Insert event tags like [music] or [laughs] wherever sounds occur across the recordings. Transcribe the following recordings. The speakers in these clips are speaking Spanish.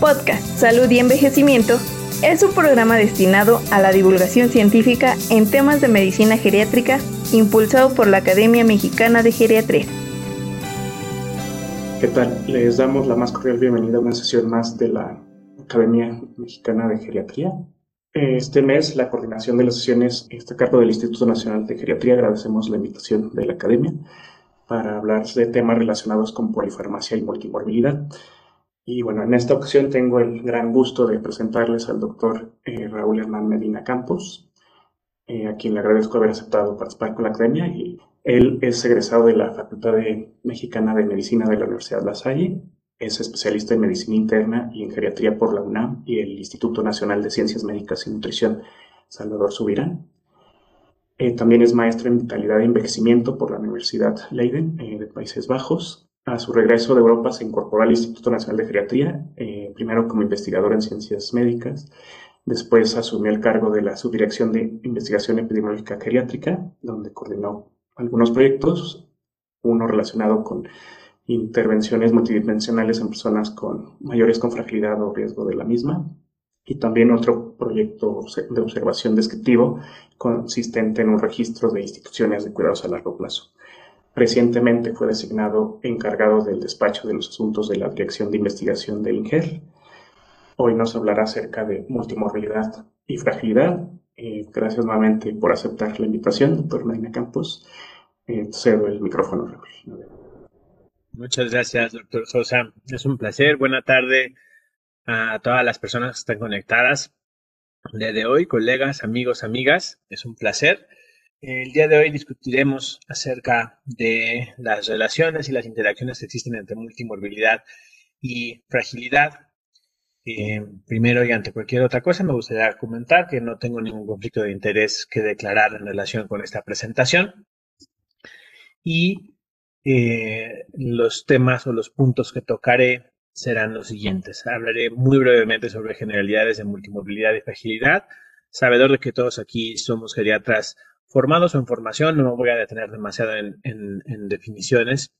Podcast Salud y Envejecimiento es un programa destinado a la divulgación científica en temas de medicina geriátrica impulsado por la Academia Mexicana de Geriatría. ¿Qué tal? Les damos la más cordial bienvenida a una sesión más de la Academia Mexicana de Geriatría. Este mes la coordinación de las sesiones está a cargo del Instituto Nacional de Geriatría. Agradecemos la invitación de la Academia para hablar de temas relacionados con polifarmacia y multimorbilidad. Y bueno, en esta ocasión tengo el gran gusto de presentarles al doctor eh, Raúl Hernán Medina Campos, eh, a quien le agradezco haber aceptado participar con la academia. Y él es egresado de la Facultad de Mexicana de Medicina de la Universidad La Salle, es especialista en medicina interna y en geriatría por la UNAM y el Instituto Nacional de Ciencias Médicas y Nutrición Salvador Subirán. Eh, también es maestro en vitalidad y envejecimiento por la Universidad Leiden de Países Bajos a su regreso de Europa se incorporó al Instituto Nacional de Geriatría, eh, primero como investigador en ciencias médicas, después asumió el cargo de la Subdirección de Investigación Epidemiológica Geriátrica, donde coordinó algunos proyectos, uno relacionado con intervenciones multidimensionales en personas con mayores con fragilidad o riesgo de la misma, y también otro proyecto de observación descriptivo consistente en un registro de instituciones de cuidados a largo plazo. Recientemente fue designado encargado del despacho de los asuntos de la Dirección de Investigación del INGER. Hoy nos hablará acerca de multimorbilidad y fragilidad. Eh, gracias nuevamente por aceptar la invitación, doctor Medina Campos. Eh, cedo el micrófono. Muchas gracias, doctor Sosa. Es un placer. Buena tarde a todas las personas que están conectadas. Desde hoy, colegas, amigos, amigas, es un placer el día de hoy discutiremos acerca de las relaciones y las interacciones que existen entre multimorbilidad y fragilidad. Eh, primero y ante cualquier otra cosa, me gustaría comentar que no tengo ningún conflicto de interés que declarar en relación con esta presentación. Y eh, los temas o los puntos que tocaré serán los siguientes. Hablaré muy brevemente sobre generalidades de multimorbilidad y fragilidad, sabedor de que todos aquí somos geriatras formados o en formación, no me voy a detener demasiado en, definiciones,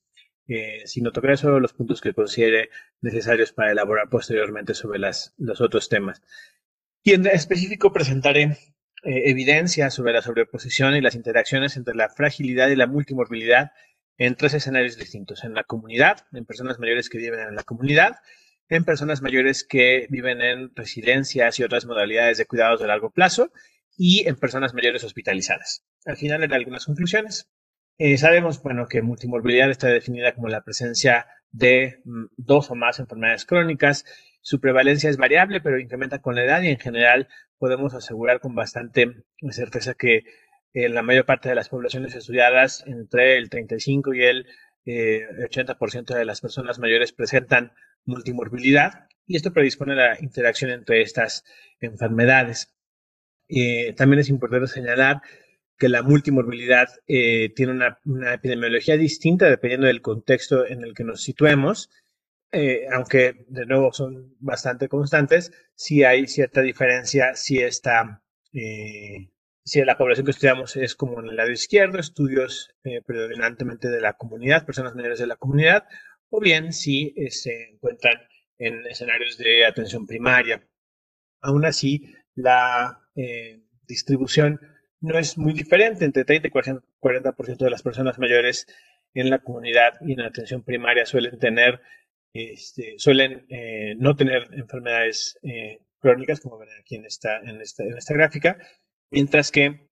eh, sino tocaré solo los puntos que considere necesarios para elaborar posteriormente sobre los otros temas. Y en específico presentaré eh, evidencia sobre la sobreposición y las interacciones entre la fragilidad y la multimorbilidad en tres escenarios distintos. En la comunidad, en personas mayores que viven en la comunidad, en personas mayores que viven en residencias y otras modalidades de cuidados de largo plazo, y en personas mayores hospitalizadas. Al final, en algunas conclusiones, eh, sabemos bueno, que multimorbilidad está definida como la presencia de mm, dos o más enfermedades crónicas. Su prevalencia es variable, pero incrementa con la edad y en general podemos asegurar con bastante certeza que en la mayor parte de las poblaciones estudiadas, entre el 35 y el 80% eh, de las personas mayores presentan multimorbilidad y esto predispone a la interacción entre estas enfermedades. Eh, también es importante señalar que la multimorbilidad eh, tiene una, epidemiología distinta dependiendo del contexto en el que nos situemos, eh, aunque de nuevo son bastante constantes, sí hay cierta diferencia si, esta, si la población que estudiamos es como en el lado izquierdo, estudios predominantemente de la comunidad, personas mayores de la comunidad, o bien si se encuentran en escenarios de atención primaria. Aún así, la eh, distribución no es muy diferente, entre 30 y 40% de las personas mayores en la comunidad y en la atención primaria suelen tener, este, suelen eh, no tener enfermedades eh, crónicas, como ven aquí en esta, en, esta, en esta gráfica, mientras que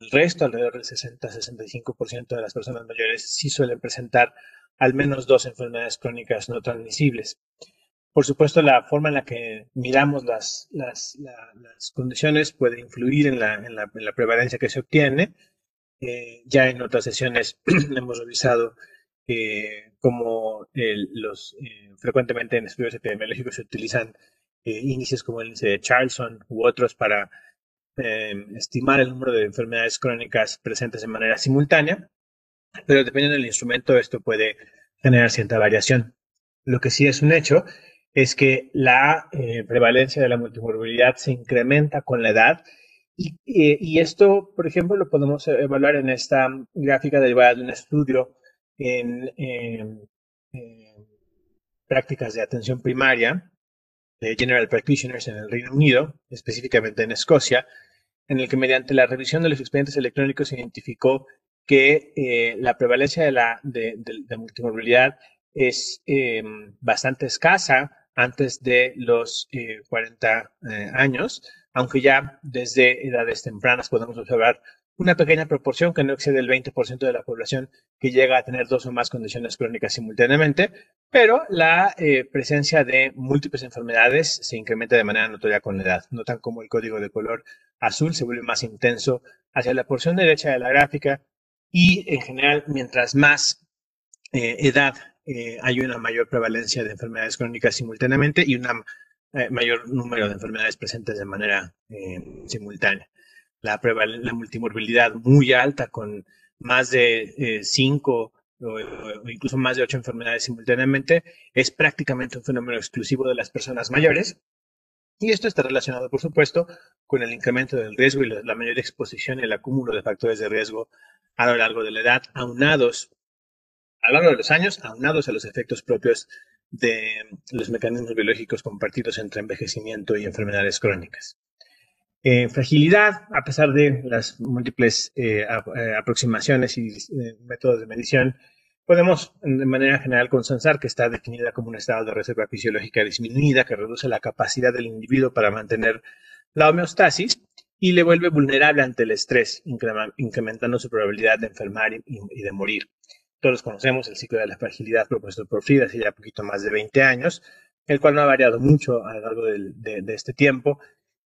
el resto, alrededor del 60-65% de las personas mayores, sí suelen presentar al menos dos enfermedades crónicas no transmisibles. Por supuesto, la forma en la que miramos las, las, condiciones puede influir en la, en, la, prevalencia que se obtiene. Eh, ya en otras sesiones [clears throat] hemos revisado eh, cómo los, eh, frecuentemente en estudios epidemiológicos se utilizan índices como el índice de Charlson u otros para estimar el número de enfermedades crónicas presentes de manera simultánea, pero dependiendo del instrumento esto puede generar cierta variación. Lo que sí es un hecho es que la eh, prevalencia de la multimorbilidad se incrementa con la edad y, esto, por ejemplo, lo podemos evaluar en esta gráfica derivada de un estudio en, prácticas de atención primaria, de General Practitioners en el Reino Unido, específicamente en Escocia, en el que mediante la revisión de los expedientes electrónicos se identificó que eh, la prevalencia de la de, multimorbilidad es em, bastante escasa antes de los 40 eh, años, aunque ya desde edades tempranas podemos observar una pequeña proporción que no excede el 20% de la población que llega a tener dos o más condiciones crónicas simultáneamente, pero la eh, presencia de múltiples enfermedades se incrementa de manera notoria con la edad. Notan como el código de color azul se vuelve más intenso hacia la porción derecha de la gráfica y en general mientras más eh, edad eh, hay una mayor prevalencia de enfermedades crónicas simultáneamente y un mayor número de enfermedades presentes de manera simultánea la, la multimorbilidad muy alta con más de eh, cinco o, incluso más de ocho enfermedades simultáneamente, es prácticamente un fenómeno exclusivo de las personas mayores. Y esto está relacionado, por supuesto, con el incremento del riesgo y la, mayor exposición y el acúmulo de factores de riesgo a lo largo de la edad, aunados a lo largo de los años, aunados a los efectos propios de los mecanismos biológicos compartidos entre envejecimiento y enfermedades crónicas. Eh, fragilidad, a pesar de las múltiples eh, eh, aproximaciones y métodos de medición, podemos de manera general consensar que está definida como un estado de reserva fisiológica disminuida que reduce la capacidad del individuo para mantener la homeostasis y le vuelve vulnerable ante el estrés, incrementando su probabilidad de enfermar y, de morir. Todos conocemos el ciclo de la fragilidad propuesto por Frida hace ya poquito más de 20 años, el cual no ha variado mucho a lo largo de este tiempo.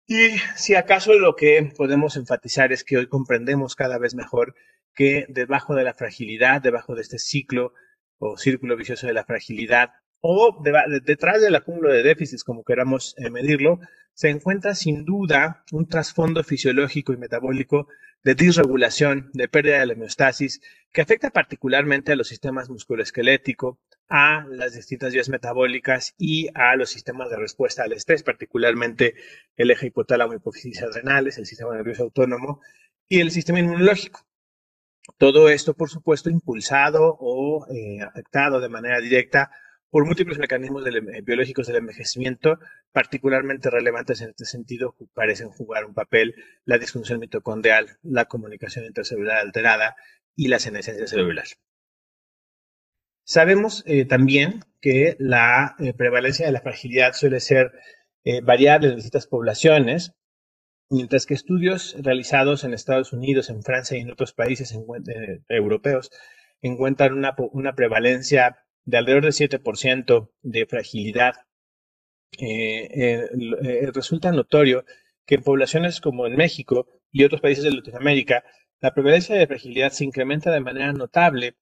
Y si acaso lo que podemos enfatizar es que hoy comprendemos cada vez mejor que debajo de la fragilidad, debajo de este ciclo o círculo vicioso de la fragilidad, o detrás del acúmulo de déficits, como queramos eh, medirlo, se encuentra sin duda un trasfondo fisiológico y metabólico de disregulación, de pérdida de la homeostasis, que afecta particularmente a los sistemas musculoesquelético, a las distintas vías metabólicas y a los sistemas de respuesta al estrés, particularmente el eje hipotálamo hipófisis adrenales, el sistema nervioso autónomo y el sistema inmunológico. Todo esto, por supuesto, impulsado o eh, afectado de manera directa por múltiples mecanismos biológicos del envejecimiento, particularmente relevantes en este sentido, parecen jugar un papel la disfunción mitocondrial, la comunicación intercelular alterada y la senescencia celular. Sabemos eh, también que la eh, prevalencia de la fragilidad suele ser eh, variable en distintas poblaciones, mientras que estudios realizados en Estados Unidos, en Francia y en otros países europeos encuentran una, prevalencia de alrededor del 7% de fragilidad. resulta notorio que en poblaciones como en México y otros países de Latinoamérica, la prevalencia de fragilidad se incrementa de manera notable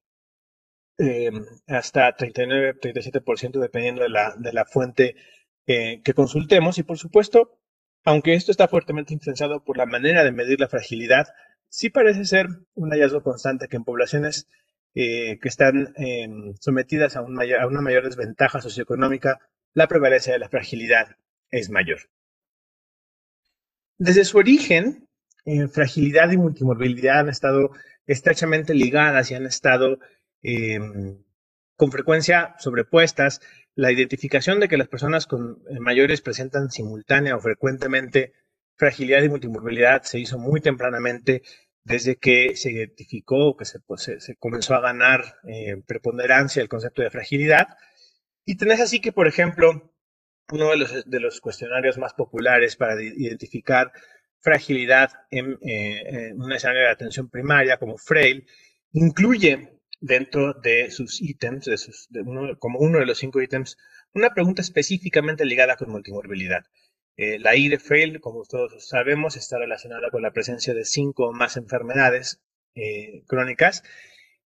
eh, hasta 39-37% dependiendo de la, de la fuente que consultemos. Y por supuesto, aunque esto está fuertemente influenciado por la manera de medir la fragilidad, sí parece ser un hallazgo constante que en poblaciones eh, que están em, sometidas a, a, una mayor desventaja socioeconómica, la prevalencia de la fragilidad es mayor. Desde su origen, eh, fragilidad y multimorbilidad han estado estrechamente ligadas y han estado Em, con frecuencia sobrepuestas, la identificación de que las personas con eh, mayores presentan simultánea o frecuentemente fragilidad y multimorbilidad se hizo muy tempranamente desde que se identificó, que se, pues, se, comenzó a ganar eh, preponderancia el concepto de fragilidad. Y tenés así que, por ejemplo, uno de los, de cuestionarios más populares para identificar fragilidad en, eh, en de atención primaria como FRAIL incluye dentro de sus ítems, como uno de los cinco ítems, una pregunta específicamente ligada con multimorbilidad. Eh, la I de FAIL, como todos sabemos, está relacionada con la presencia de cinco o más enfermedades eh, crónicas.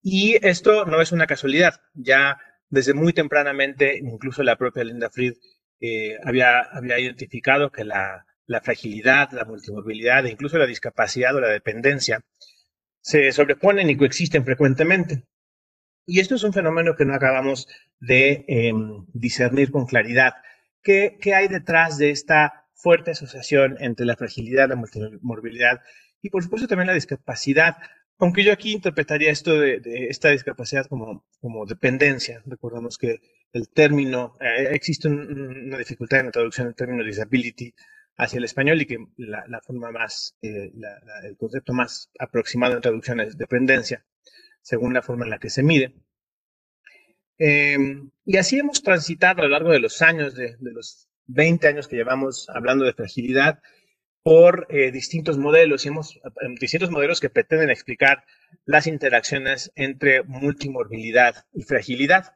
Y esto no es una casualidad. Ya desde muy tempranamente, incluso la propia Linda Fried eh, había, había identificado que la, la fragilidad, la multimorbilidad e incluso la discapacidad o la dependencia se sobreponen y coexisten frecuentemente. Y esto es un fenómeno que no acabamos de em, discernir con claridad. ¿Qué, ¿Qué, hay detrás de esta fuerte asociación entre la fragilidad, la multimorbilidad y por supuesto también la discapacidad? Aunque yo aquí interpretaría esto de, esta discapacidad como, como dependencia. Recordemos que el término, eh, existe una dificultad en la traducción del término disability hacia el español y que la, forma más, eh, el concepto más aproximado en traducción es dependencia, según la forma en la que se mide. Em, y así hemos transitado a lo largo de los años, de, los 20 años que llevamos hablando de fragilidad, por eh, distintos modelos y hemos distintos modelos que pretenden explicar las interacciones entre multimorbilidad y fragilidad.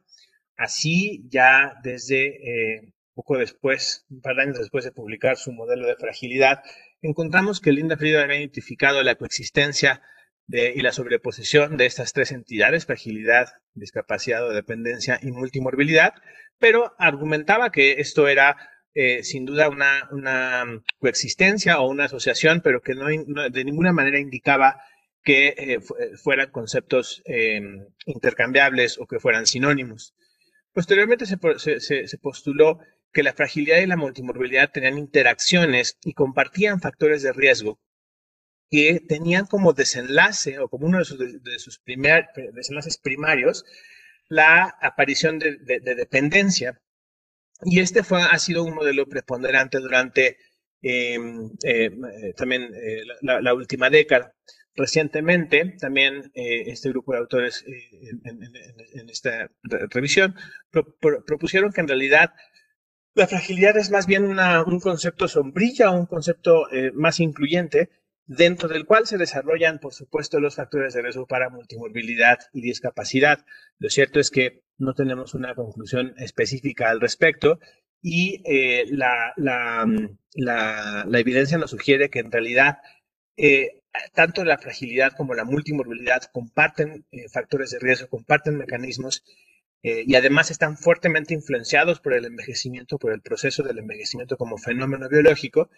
Así, ya desde eh, poco después, un par de años después de publicar su modelo de fragilidad, encontramos que Linda Friedman había identificado la coexistencia y la sobreposición de estas tres entidades, fragilidad, discapacidad o dependencia y multimorbilidad, pero argumentaba que esto era eh, sin duda una, coexistencia o una asociación, pero que no, de ninguna manera indicaba que eh, fueran conceptos em, intercambiables o que fueran sinónimos. Posteriormente se, postuló que la fragilidad y la multimorbilidad tenían interacciones y compartían factores de riesgo que tenían como desenlace o como uno de sus, desenlaces primarios la aparición de, dependencia. Y este fue, ha sido un modelo preponderante durante em, em, eh, también eh, la, última década. Recientemente, también eh, este grupo de autores eh, en, esta revisión propusieron que en realidad la fragilidad es más bien un concepto sombrilla, un concepto eh, más incluyente, dentro del cual se desarrollan, por supuesto, los factores de riesgo para multimorbilidad y discapacidad. Lo cierto es que no tenemos una conclusión específica al respecto y la, la, evidencia nos sugiere que en realidad tanto la fragilidad como la multimorbilidad comparten eh, factores de riesgo, comparten mecanismos eh, y además están fuertemente influenciados por el envejecimiento, por el proceso del envejecimiento como fenómeno biológico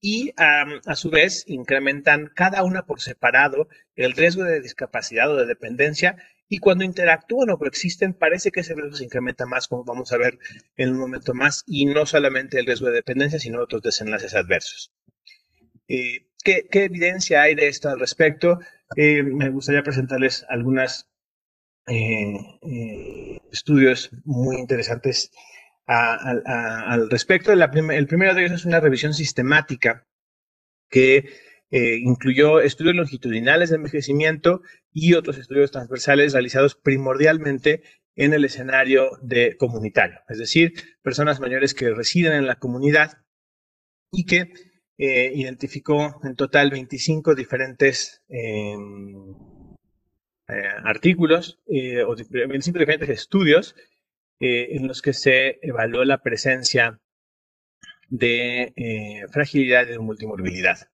y a su vez incrementan cada una por separado el riesgo de discapacidad o de dependencia y cuando interactúan o coexisten parece que ese riesgo se incrementa más como vamos a ver en un momento más y no solamente el riesgo de dependencia sino otros desenlaces adversos. Eh, ¿qué, evidencia hay de esto al respecto? Eh, me gustaría presentarles algunos eh, estudios muy interesantes al respecto. el primero de ellos es una revisión sistemática que incluyó estudios longitudinales de envejecimiento y otros estudios transversales realizados primordialmente en el escenario de comunitario, es decir, personas mayores que residen en la comunidad y que eh, identificó en total 25 diferentes em, eh, artículos eh, o 25 diferentes estudios en los que se evaluó la presencia de fragilidad y de multimorbilidad.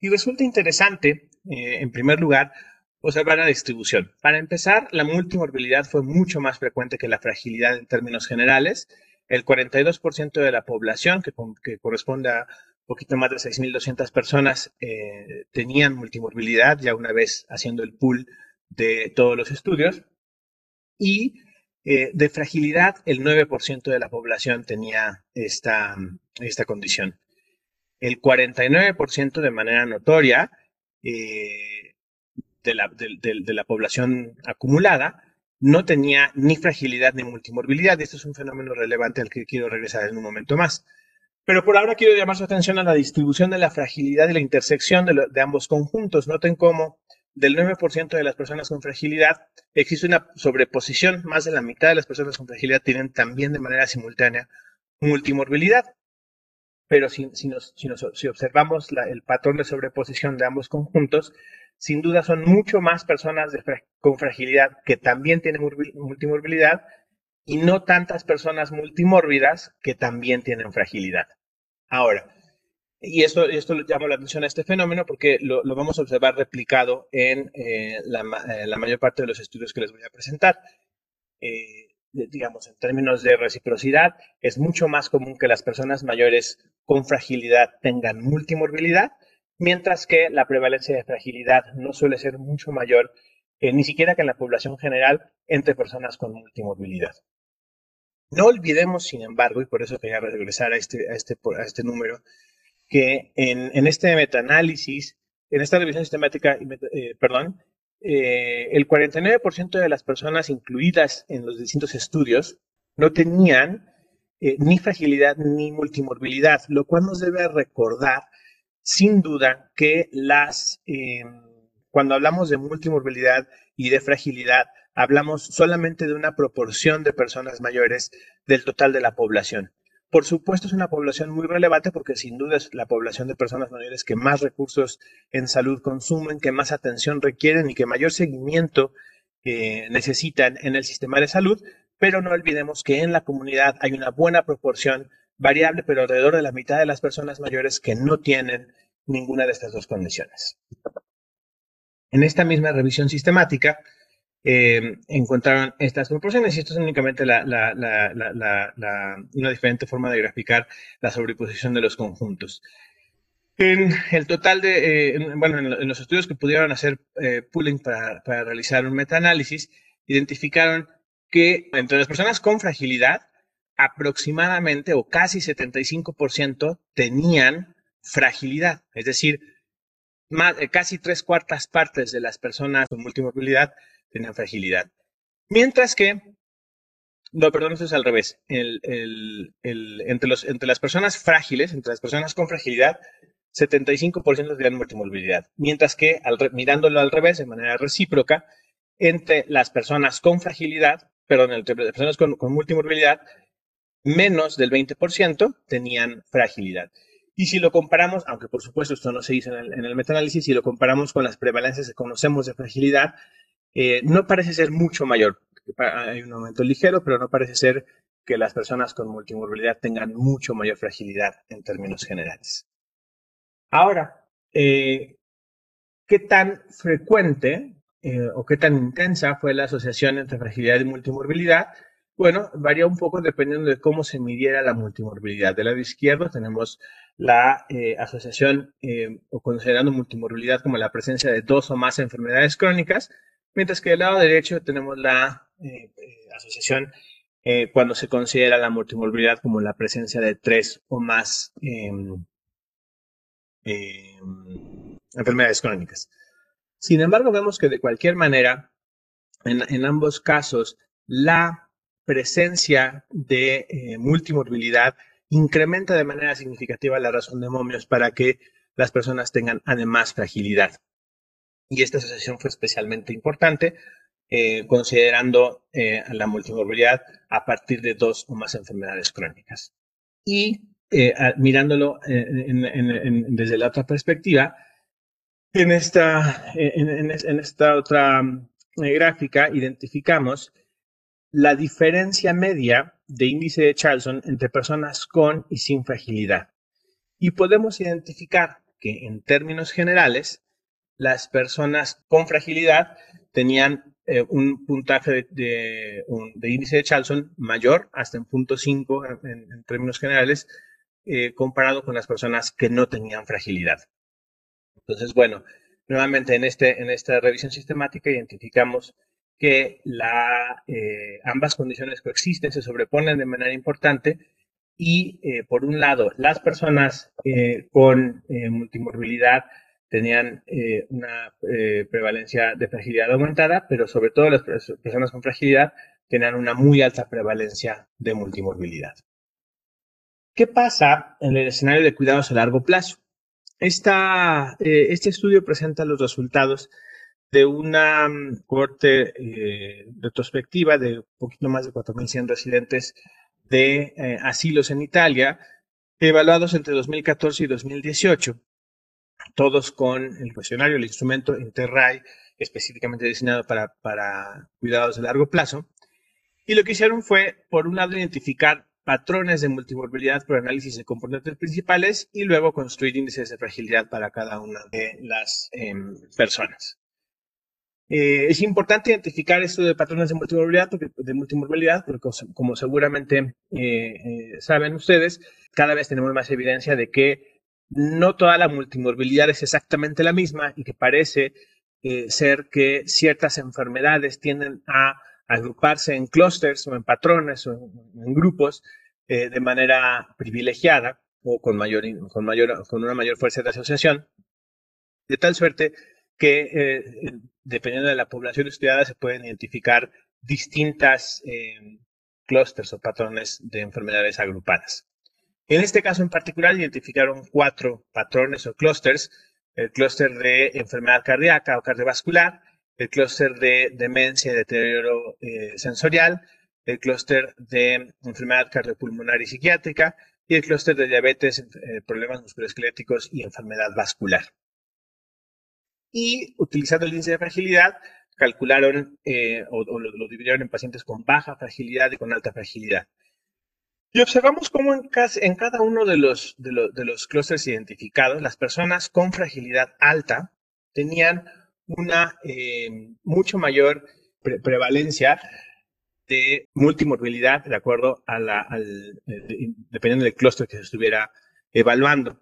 Y resulta interesante, en primer lugar, observar la distribución. Para empezar, la multimorbilidad fue mucho más frecuente que la fragilidad en términos generales. El 42% de la población, que, corresponde a poquito más de 6.200 personas eh, tenían multimorbilidad ya una vez haciendo el pool de todos los estudios. Y eh, de fragilidad, el 9% de la población tenía esta, esta condición. El 49% de manera notoria eh, de, la, de, la, población acumulada no tenía ni fragilidad ni multimorbilidad. Esto es un fenómeno relevante al que quiero regresar en un momento más. Pero por ahora quiero llamar su atención a la distribución de la fragilidad y la intersección de, ambos conjuntos. Noten cómo del 9% de las personas con fragilidad existe una sobreposición. Más de la mitad de las personas con fragilidad tienen también de manera simultánea multimorbilidad. Pero si, observamos el patrón de sobreposición de ambos conjuntos, sin duda son mucho más personas con fragilidad que también tienen multimorbilidad y no tantas personas multimórbidas que también tienen fragilidad. Ahora, y esto, esto llama la atención a este fenómeno porque lo, vamos a observar replicado en eh, la, mayor parte de los estudios que les voy a presentar. Eh, digamos, en términos de reciprocidad, es mucho más común que las personas mayores con fragilidad tengan multimorbilidad, mientras que la prevalencia de fragilidad no suele ser mucho mayor, eh, ni siquiera que en la población general, entre personas con multimorbilidad. No olvidemos, sin embargo, y por eso quería regresar a este, a este, a este número, que en, en este metaanálisis, en esta revisión sistemática, eh, perdón, eh, el 49% de las personas incluidas en los distintos estudios no tenían eh, ni fragilidad ni multimorbilidad, lo cual nos debe recordar sin duda que las, em, cuando hablamos de multimorbilidad y de fragilidad, hablamos solamente de una proporción de personas mayores del total de la población. Por supuesto, es una población muy relevante porque sin duda es la población de personas mayores que más recursos en salud consumen, que más atención requieren y que mayor seguimiento eh, necesitan en el sistema de salud, pero no olvidemos que en la comunidad hay una buena proporción variable, pero alrededor de la mitad de las personas mayores que no tienen ninguna de estas dos condiciones. En esta misma revisión sistemática eh, encontraron estas proporciones y esto es únicamente una diferente forma de graficar la sobreposición de los conjuntos. En el total de, eh, bueno, en, los estudios que pudieron hacer eh, pooling para, para realizar un metaanálisis, identificaron que entre las personas con fragilidad, aproximadamente o casi 75% tenían fragilidad, es decir, eh, casi tres cuartas partes de las personas con multimovilidad tenían fragilidad. Mientras que, no, perdón, eso es al revés. entre, las personas frágiles, entre las personas con fragilidad, 75% tenían multimovilidad. Mientras que, mirándolo al revés, de manera recíproca, entre las personas con fragilidad, perdón, entre las personas con, con multimorbilidad, menos del 20% tenían fragilidad. Y si lo comparamos, aunque por supuesto esto no se hizo en el, en el metaanálisis, si lo comparamos con las prevalencias que conocemos de fragilidad, eh, no parece ser mucho mayor. Hay un aumento ligero, pero no parece ser que las personas con multimorbilidad tengan mucho mayor fragilidad en términos generales. Ahora, eh, ¿qué tan frecuente eh, o qué tan intensa fue la asociación entre fragilidad y multimorbilidad. Bueno, varía un poco dependiendo de cómo se midiera la multimorbilidad. Del lado izquierdo tenemos la asociación o considerando multimorbilidad como la presencia de dos o más enfermedades crónicas, mientras que del lado derecho tenemos la asociación cuando se considera la multimorbilidad como la presencia de tres o más em, em, enfermedades crónicas. Sin embargo, vemos que de cualquier manera, en, ambos casos, la presencia de eh, multimorbilidad incrementa de manera significativa la razón de momios para que las personas tengan además fragilidad. Y esta asociación fue especialmente importante eh, considerando eh, la multimorbilidad a partir de dos o más enfermedades crónicas. Y mirándolo desde la otra perspectiva, en esta, en, esta otra eh, gráfica identificamos la diferencia media de índice de Charlson entre personas con y sin fragilidad. Y podemos identificar que en términos generales, las personas con fragilidad tenían eh, un puntaje de, índice de Charlson mayor, hasta en punto 5 en, términos generales, eh, comparado con las personas que no tenían fragilidad. Entonces, bueno, nuevamente en, este, en esta revisión sistemática identificamos que la, eh, ambas condiciones coexisten, se sobreponen de manera importante y, por un lado, las personas con multimorbilidad tenían una prevalencia de fragilidad aumentada, pero sobre todo las personas con fragilidad tenían una muy alta prevalencia de multimorbilidad. ¿Qué pasa en el escenario de cuidados a largo plazo? Esta, eh, este estudio presenta los resultados de una mm, corte eh, retrospectiva de un poquito más de 4.100 residentes de eh, asilos en Italia, evaluados entre 2014 y 2018, todos con el cuestionario, el instrumento Interray, específicamente diseñado para, cuidados de largo plazo. Y lo que hicieron fue, por un lado, identificar patrones de multimorbilidad por análisis de componentes principales y luego construir índices de fragilidad para cada una de las em, personas. Eh, es importante identificar esto de patrones de multimorbilidad, porque, de multimorbilidad, porque como seguramente eh, eh, saben ustedes, cada vez tenemos más evidencia de que no toda la multimorbilidad es exactamente la misma y que parece ser que ciertas enfermedades tienden a agruparse en clústeres o en patrones o en, grupos eh, de manera privilegiada o con, mayor, con, mayor, con una mayor fuerza de asociación, de tal suerte que eh, dependiendo de la población estudiada se pueden identificar distintas, eh, clústeres o patrones de enfermedades agrupadas. En este caso en particular identificaron cuatro patrones o clústeres, el clúster de enfermedad cardíaca o cardiovascular, el clúster de demencia y deterioro eh, sensorial, el clúster de enfermedad cardiopulmonar y psiquiátrica y el clúster de diabetes, eh, problemas musculoesqueléticos y enfermedad vascular. Y utilizando el índice de fragilidad, calcularon eh, o, lo, dividieron en pacientes con baja fragilidad y con alta fragilidad. Y observamos cómo en, cada uno de los, de, los clústeres identificados, las personas con fragilidad alta tenían una eh, mucho mayor prevalencia de multimorbilidad de acuerdo a la, al, eh, dependiendo del clúster que se estuviera evaluando.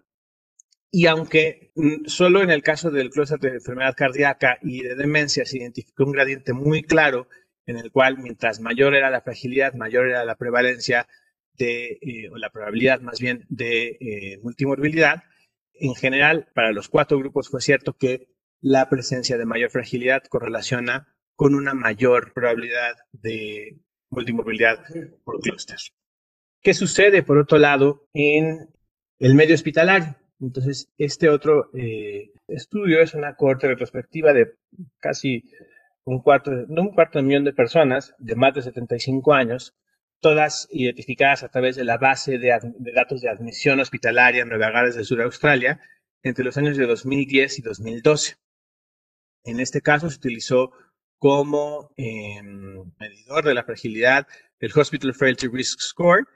Y aunque mm, solo en el caso del clúster de enfermedad cardíaca y de demencia se identificó un gradiente muy claro en el cual mientras mayor era la fragilidad, mayor era la prevalencia de, eh, o la probabilidad más bien de eh, multimorbilidad, en general para los cuatro grupos fue cierto que la presencia de mayor fragilidad correlaciona con una mayor probabilidad de multimorbilidad por clúster. ¿Qué sucede, por otro lado, en el medio hospitalario? Entonces, este otro eh, estudio es una corte retrospectiva de casi un cuarto, no un cuarto de millón de personas de más de 75 años, todas identificadas a través de la base de, datos de admisión hospitalaria en Nueva Gales del Sur de Australia entre los años de 2010 y 2012. En este caso se utilizó como em, medidor de la fragilidad el Hospital Frailty Risk Score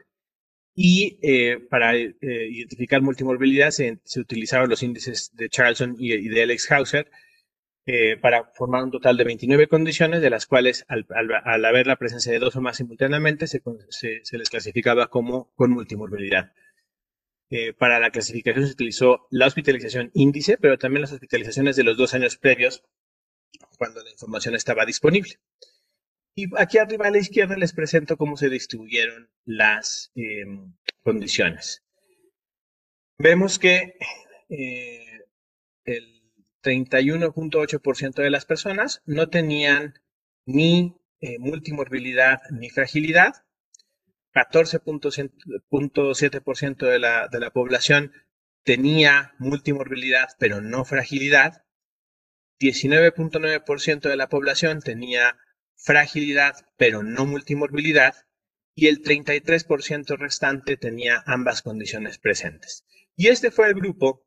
y eh, para eh, identificar multimorbilidad se, utilizaron los índices de Charlson y, de Alex Hauser eh, para formar un total de 29 condiciones, de las cuales al, haber la presencia de dos o más simultáneamente se, se les clasificaba como con multimorbilidad. para la clasificación se utilizó la hospitalización índice, pero también las hospitalizaciones de los dos años previos cuando la información estaba disponible. Y aquí arriba a la izquierda les presento cómo se distribuyeron las em, condiciones. Vemos que eh, el 31.8% de las personas no tenían ni eh, multimorbilidad ni fragilidad. 14.7% de la, de la población tenía multimorbilidad pero no fragilidad. 19.9% de la población tenía fragilidad, pero no multimorbilidad, y el 33% restante tenía ambas condiciones presentes. Y este fue el grupo,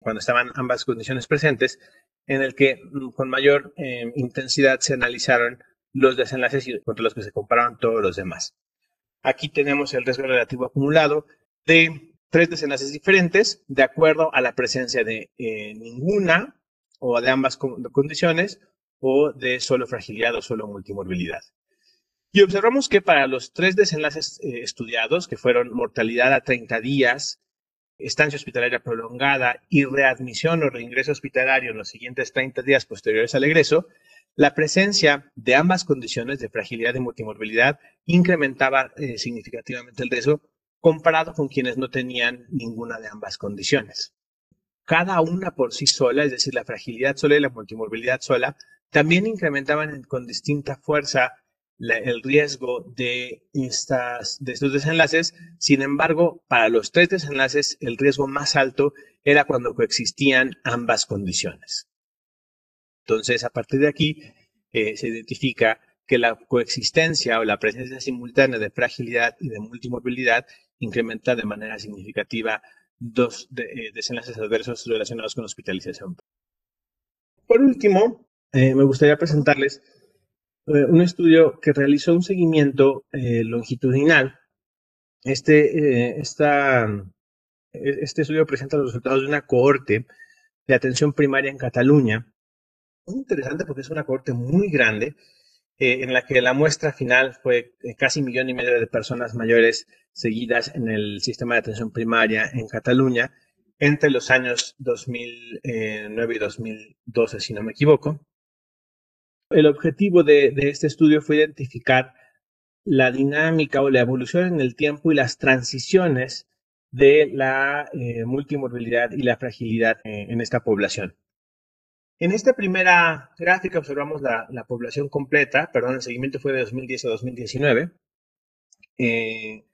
cuando estaban ambas condiciones presentes, en el que mm, con mayor eh, intensidad se analizaron los desenlaces y contra los que se comparaban todos los demás. Aquí tenemos el riesgo relativo acumulado de tres desenlaces diferentes de acuerdo a la presencia de eh, ninguna o de ambas condiciones o de solo fragilidad o solo multimorbilidad. Y observamos que para los tres desenlaces eh, estudiados, que fueron mortalidad a 30 días, estancia hospitalaria prolongada y readmisión o reingreso hospitalario en los siguientes 30 días posteriores al egreso, la presencia de ambas condiciones de fragilidad y multimorbilidad incrementaba eh, significativamente el riesgo comparado con quienes no tenían ninguna de ambas condiciones. Cada una por sí sola, es decir, la fragilidad sola y la multimorbilidad sola, también incrementaban con distinta fuerza el riesgo de, estos desenlaces. Sin embargo, para los tres desenlaces, el riesgo más alto era cuando coexistían ambas condiciones. Entonces, a partir de aquí, eh, se identifica que la coexistencia o la presencia simultánea de fragilidad y de multimorbilidad incrementa de manera significativa dos eh, desenlaces adversos relacionados con hospitalización. Por último, eh, me gustaría presentarles un estudio que realizó un seguimiento longitudinal. Este, este estudio presenta los resultados de una cohorte de atención primaria en Cataluña. Muy interesante porque es una cohorte muy grande eh, en la que la muestra final fue eh, casi un millón y medio de personas mayores seguidas en el sistema de atención primaria en Cataluña entre los años 2009 y 2012, si no me equivoco. El objetivo de, este estudio fue identificar la dinámica o la evolución en el tiempo y las transiciones de la eh, multimorbilidad y la fragilidad en esta población. En esta primera gráfica observamos la, población completa, perdón, el seguimiento fue de 2010 a 2019. Eh,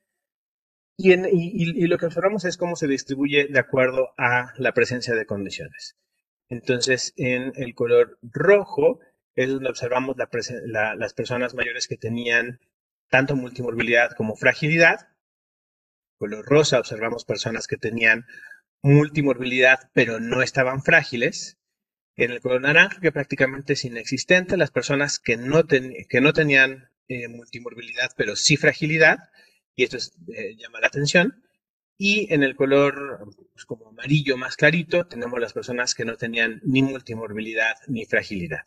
y, lo que observamos es cómo se distribuye de acuerdo a la presencia de condiciones. Entonces, en el color rojo es donde observamos las personas mayores que tenían tanto multimorbilidad como fragilidad. Color rosa observamos personas que tenían multimorbilidad pero no estaban frágiles. En el color naranja, que prácticamente es inexistente, las personas que no, tenían eh, multimorbilidad pero sí fragilidad y esto eh, llama la atención. Y en el color pues, como amarillo más clarito tenemos las personas que no tenían ni multimorbilidad ni fragilidad.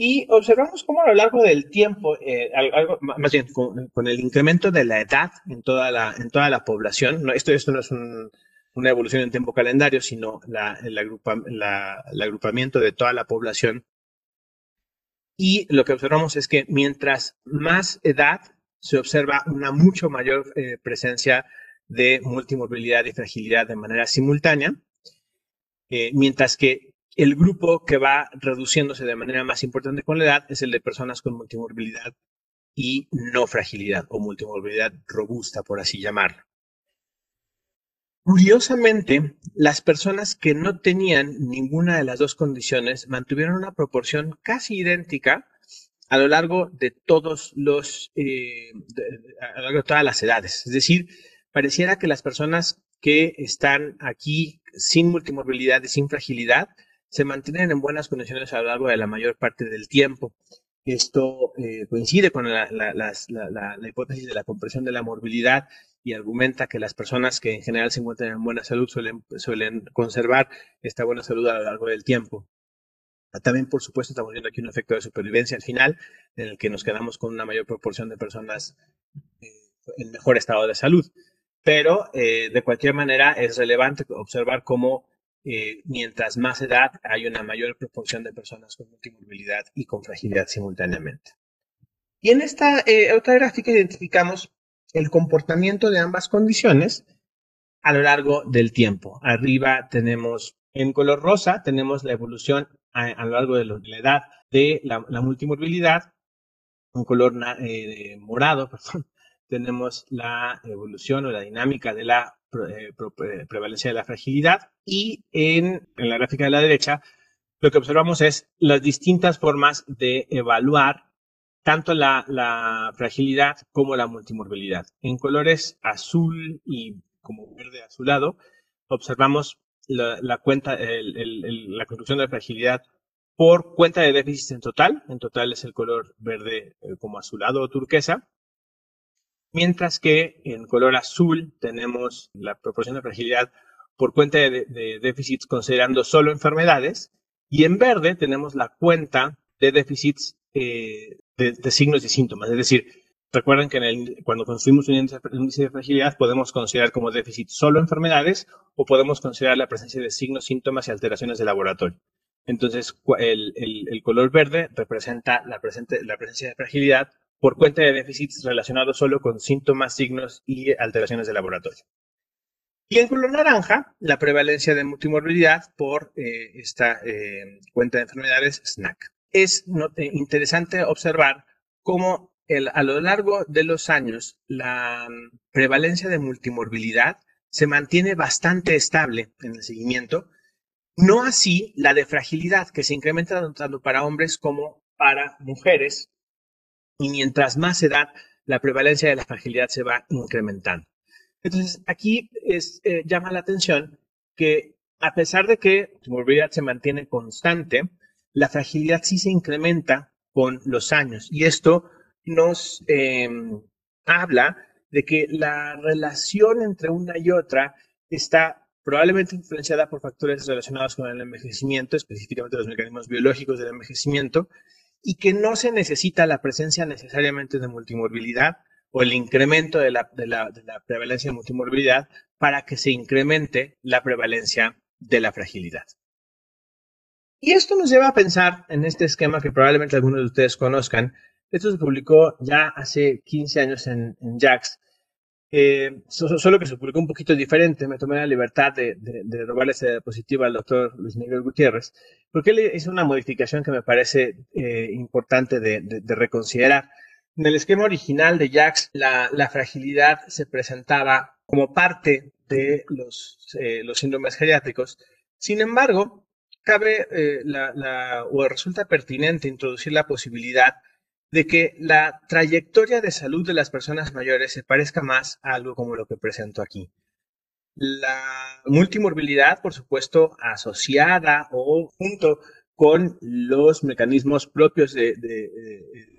Y observamos cómo a lo largo del tiempo, eh, más bien con, el incremento de la edad en toda la, en toda la población, esto, esto no es una evolución en tiempo calendario, sino el, el agrupamiento de toda la población. Y lo que observamos es que mientras más edad se observa una mucho mayor eh, presencia de multimorbilidad y fragilidad de manera simultánea, eh, mientras que el grupo que va reduciéndose de manera más importante con la edad es el de personas con multimorbilidad y no fragilidad o multimorbilidad robusta, por así llamarlo. Curiosamente, las personas que no tenían ninguna de las dos condiciones mantuvieron una proporción casi idéntica a lo largo de todos los, eh, a lo largo de todas las edades. Es decir, pareciera que las personas que están aquí sin multimorbilidad y sin fragilidad se mantienen en buenas condiciones a lo largo de la mayor parte del tiempo. Esto eh, coincide con la, hipótesis de la compresión de la morbilidad y argumenta que las personas que en general se encuentran en buena salud suelen, suelen conservar esta buena salud a lo largo del tiempo. También, por supuesto, estamos viendo aquí un efecto de supervivencia al final, en el que nos quedamos con una mayor proporción de personas eh, en mejor estado de salud. Pero, eh, de cualquier manera, es relevante observar cómo eh, mientras más edad hay una mayor proporción de personas con multimorbilidad y con fragilidad simultáneamente. Y en esta otra gráfica identificamos el comportamiento de ambas condiciones a lo largo del tiempo. Arriba tenemos en color rosa, tenemos la evolución a, lo largo de, la edad de la, multimorbilidad, un color eh, morado, [laughs] perdón, tenemos la evolución o la dinámica de la eh, eh, prevalencia de la fragilidad y en, la gráfica de la derecha lo que observamos es las distintas formas de evaluar tanto la, fragilidad como la multimorbilidad. En colores azul y como verde azulado observamos la, cuenta, la construcción de la fragilidad por cuenta de déficit en total. En total es el color verde eh, como azulado o turquesa. Mientras que en color azul tenemos la proporción de fragilidad por cuenta de, déficits considerando solo enfermedades. Y en verde tenemos la cuenta de déficits eh, de, signos y síntomas. Es decir, recuerden que cuando construimos un índice de fragilidad podemos considerar como déficit solo enfermedades o podemos considerar la presencia de signos, síntomas y alteraciones de laboratorio. Entonces, el, color verde representa la, presencia de fragilidad por cuenta de déficits relacionados solo con síntomas, signos y alteraciones de laboratorio. Y en color naranja, la prevalencia de multimorbilidad por eh, esta eh, cuenta de enfermedades SNAC. Es eh, interesante observar cómo a lo largo de los años la mm, prevalencia de multimorbilidad se mantiene bastante estable en el seguimiento no así la de fragilidad, que se incrementa tanto para hombres como para mujeres, y mientras más edad, la prevalencia de la fragilidad se va incrementando. Entonces, aquí es, eh, llama la atención que a pesar de que la morbilidad se mantiene constante, la fragilidad sí se incrementa con los años. Y esto nos em, habla de que la relación entre una y otra está probablemente influenciada por factores relacionados con el envejecimiento, específicamente los mecanismos biológicos del envejecimiento, y que no se necesita la presencia necesariamente de multimorbilidad o el incremento de la, prevalencia de multimorbilidad para que se incremente la prevalencia de la fragilidad. Y esto nos lleva a pensar en este esquema que probablemente algunos de ustedes conozcan. Esto se publicó ya hace 15 años en, en JAX eh, solo que se publicó un poquito diferente. Me tomé la libertad de, de, robarle esa diapositiva al doctor Luis Miguel Gutiérrez, porque él hizo una modificación que me parece eh, importante de, reconsiderar. En el esquema original de Jax, la, fragilidad se presentaba como parte de los, eh, síndromes geriátricos. Sin embargo, cabe la, o resulta pertinente introducir la posibilidad de que la trayectoria de salud de las personas mayores se parezca más a algo como lo que presento aquí. La multimorbilidad, por supuesto, asociada o junto con los mecanismos propios de,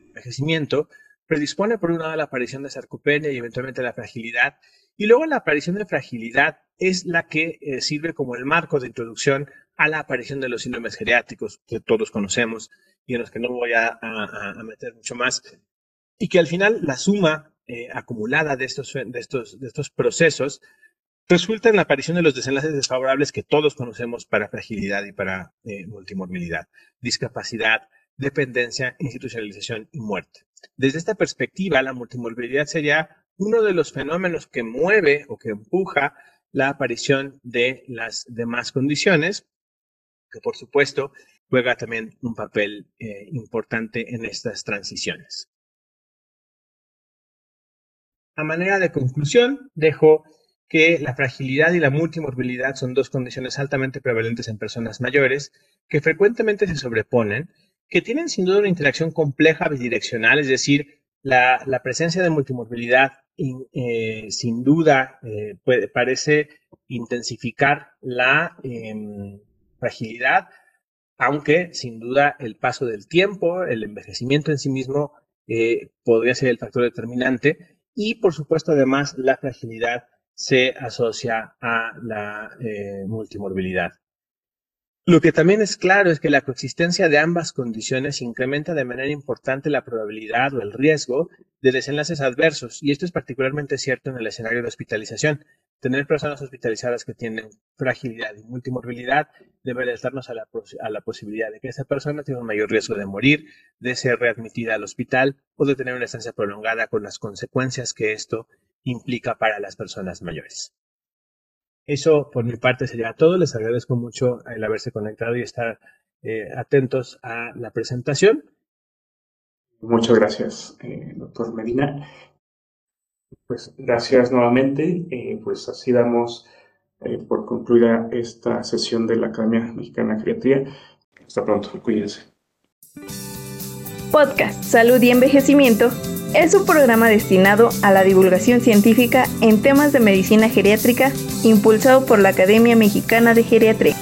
envejecimiento, predispone por un lado a la aparición de sarcopenia y eventualmente la fragilidad. Y luego la aparición de fragilidad es la que eh, sirve como el marco de introducción a la aparición de los síndromes geriátricos que todos conocemos y en los que no voy a, meter mucho más. Y que al final la suma eh, acumulada de estos, de, estos, de estos procesos resulta en la aparición de los desenlaces desfavorables que todos conocemos para fragilidad y para eh, multimorbilidad, discapacidad, dependencia, institucionalización y muerte. Desde esta perspectiva, la multimorbilidad sería uno de los fenómenos que mueve o que empuja la aparición de las demás condiciones, que por supuesto juega también un papel eh, importante en estas transiciones. A manera de conclusión, dejo que la fragilidad y la multimorbilidad son dos condiciones altamente prevalentes en personas mayores que frecuentemente se sobreponen, que tienen sin duda una interacción compleja bidireccional, es decir, la, presencia de multimorbilidad eh, sin duda eh, parece intensificar la em, fragilidad, aunque sin duda el paso del tiempo, el envejecimiento en sí mismo eh, podría ser el factor determinante y por supuesto además la fragilidad se asocia a la eh, multimorbilidad. Lo que también es claro es que la coexistencia de ambas condiciones incrementa de manera importante la probabilidad o el riesgo de desenlaces adversos, y esto es particularmente cierto en el escenario de hospitalización. Tener personas hospitalizadas que tienen fragilidad y multimorbilidad debe darnos a la, a la posibilidad de que esa persona tenga un mayor riesgo de morir, de ser readmitida al hospital o de tener una estancia prolongada con las consecuencias que esto implica para las personas mayores. Eso por mi parte sería todo. Les agradezco mucho el haberse conectado y estar eh, atentos a la presentación. Muchas gracias, eh, doctor Medina. Pues gracias nuevamente. Eh, pues así damos por concluida esta sesión de la Academia Mexicana de Geriatría. Hasta pronto, cuídense. Podcast Salud y Envejecimiento es un programa destinado a la divulgación científica en temas de medicina geriátrica impulsado por la Academia Mexicana de Geriatría.